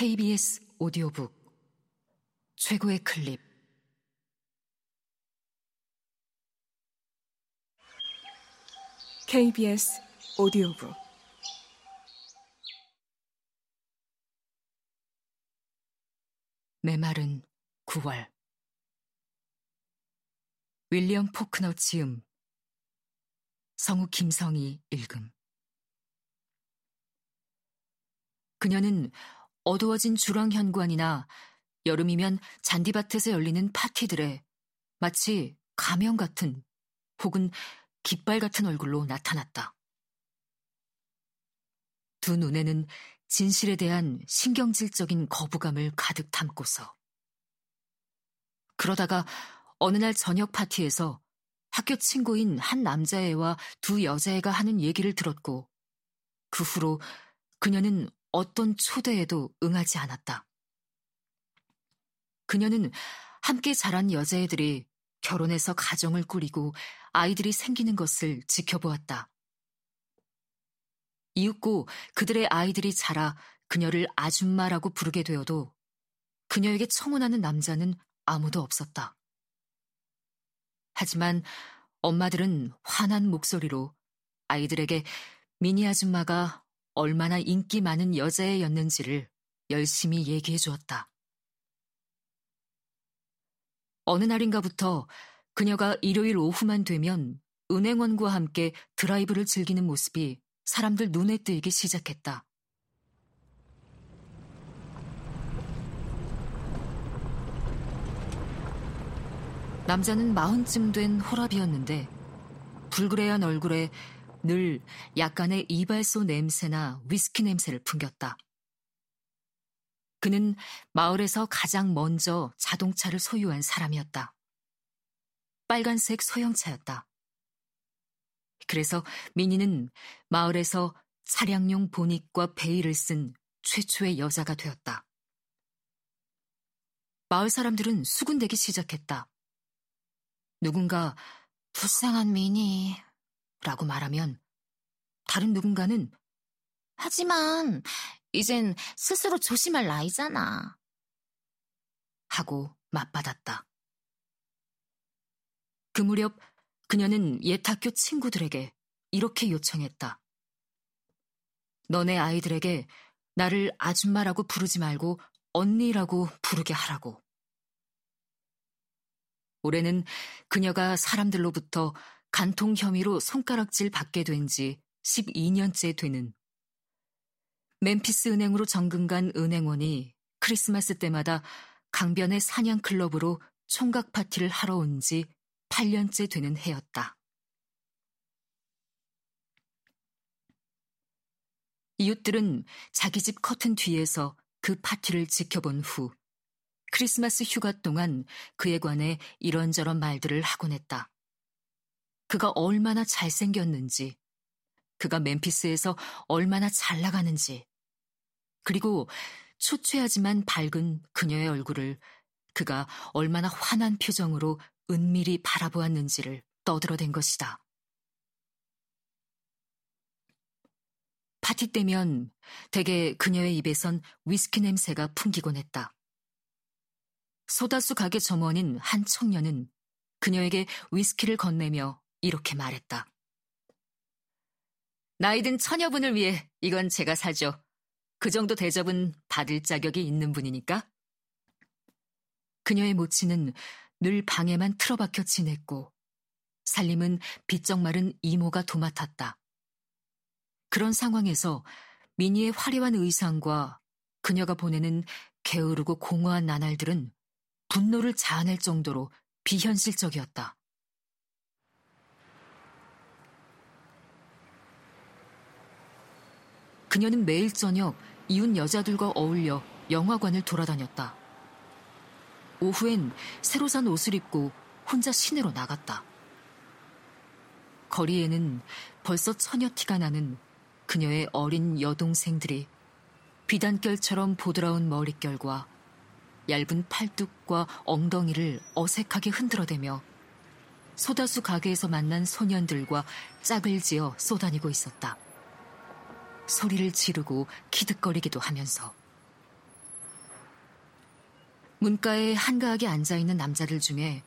KBS 오디오북 최고의 클립. KBS 오디오북. 메마른 9월. 윌리엄 포크너 지음. 성우 김성희 읽음. 그녀는 어두워진 주랑 현관이나 여름이면 잔디밭에서 열리는 파티들에 마치 가면 같은 혹은 깃발 같은 얼굴로 나타났다. 두 눈에는 진실에 대한 신경질적인 거부감을 가득 담고서. 그러다가 어느 날 저녁 파티에서 학교 친구인 한 남자애와 두 여자애가 하는 얘기를 들었고, 그 후로 그녀는 어떤 초대에도 응하지 않았다. 그녀는 함께 자란 여자애들이 결혼해서 가정을 꾸리고 아이들이 생기는 것을 지켜보았다. 이윽고 그들의 아이들이 자라 그녀를 아줌마라고 부르게 되어도 그녀에게 청혼하는 남자는 아무도 없었다. 하지만 엄마들은 환한 목소리로 아이들에게 미니 아줌마가 얼마나 인기 많은 여자애였는지를 열심히 얘기해 주었다. 어느 날인가부터 그녀가 일요일 오후만 되면 은행원과 함께 드라이브를 즐기는 모습이 사람들 눈에 띄기 시작했다. 남자는 마흔쯤 된 호랍이었는데 불그레한 얼굴에 늘 약간의 이발소 냄새나 위스키 냄새를 풍겼다. 그는 마을에서 가장 먼저 자동차를 소유한 사람이었다. 빨간색 소형차였다. 그래서 미니는 마을에서 차량용 보닛과 베일을 쓴 최초의 여자가 되었다. 마을 사람들은 수군대기 시작했다. 누군가 불쌍한 미니 라고 말하면 다른 누군가는 하지만 이젠 스스로 조심할 나이잖아. 하고 맞받았다. 그 무렵 그녀는 옛 학교 친구들에게 이렇게 요청했다. 너네 아이들에게 나를 아줌마라고 부르지 말고 언니라고 부르게 하라고. 올해는 그녀가 사람들로부터 간통 혐의로 손가락질 받게 된 지 12년째 되는 멤피스 은행으로 정근 간 은행원이 크리스마스 때마다 강변의 사냥 클럽으로 총각 파티를 하러 온 지 8년째 되는 해였다. 이웃들은 자기 집 커튼 뒤에서 그 파티를 지켜본 후 크리스마스 휴가 동안 그에 관해 이런저런 말들을 하곤 했다. 그가 얼마나 잘생겼는지, 그가 멤피스에서 얼마나 잘 나가는지, 그리고 초췌하지만 밝은 그녀의 얼굴을 그가 얼마나 환한 표정으로 은밀히 바라보았는지를 떠들어댄 것이다. 파티 때면 대개 그녀의 입에선 위스키 냄새가 풍기곤 했다. 소다수 가게 점원인 한 청년은 그녀에게 위스키를 건네며 이렇게 말했다. 나이든 처녀분을 위해 이건 제가 사죠. 그 정도 대접은 받을 자격이 있는 분이니까. 그녀의 모친은 늘 방에만 틀어박혀 지냈고 살림은 비쩍 마른 이모가 도맡았다. 그런 상황에서 미니의 화려한 의상과 그녀가 보내는 게으르고 공허한 나날들은 분노를 자아낼 정도로 비현실적이었다. 그녀는 매일 저녁 이웃 여자들과 어울려 영화관을 돌아다녔다. 오후엔 새로 산 옷을 입고 혼자 시내로 나갔다. 거리에는 벌써 처녀 티가 나는 그녀의 어린 여동생들이 비단결처럼 보드라운 머릿결과 얇은 팔뚝과 엉덩이를 어색하게 흔들어대며 소다수 가게에서 만난 소년들과 짝을 지어 쏘다니고 있었다. 소리를 지르고 기득거리기도 하면서 문가에 한가하게 앉아 있는 남자들 중에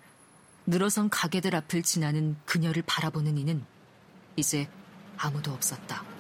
늘어선 가게들 앞을 지나는 그녀를 바라보는 이는 이제 아무도 없었다.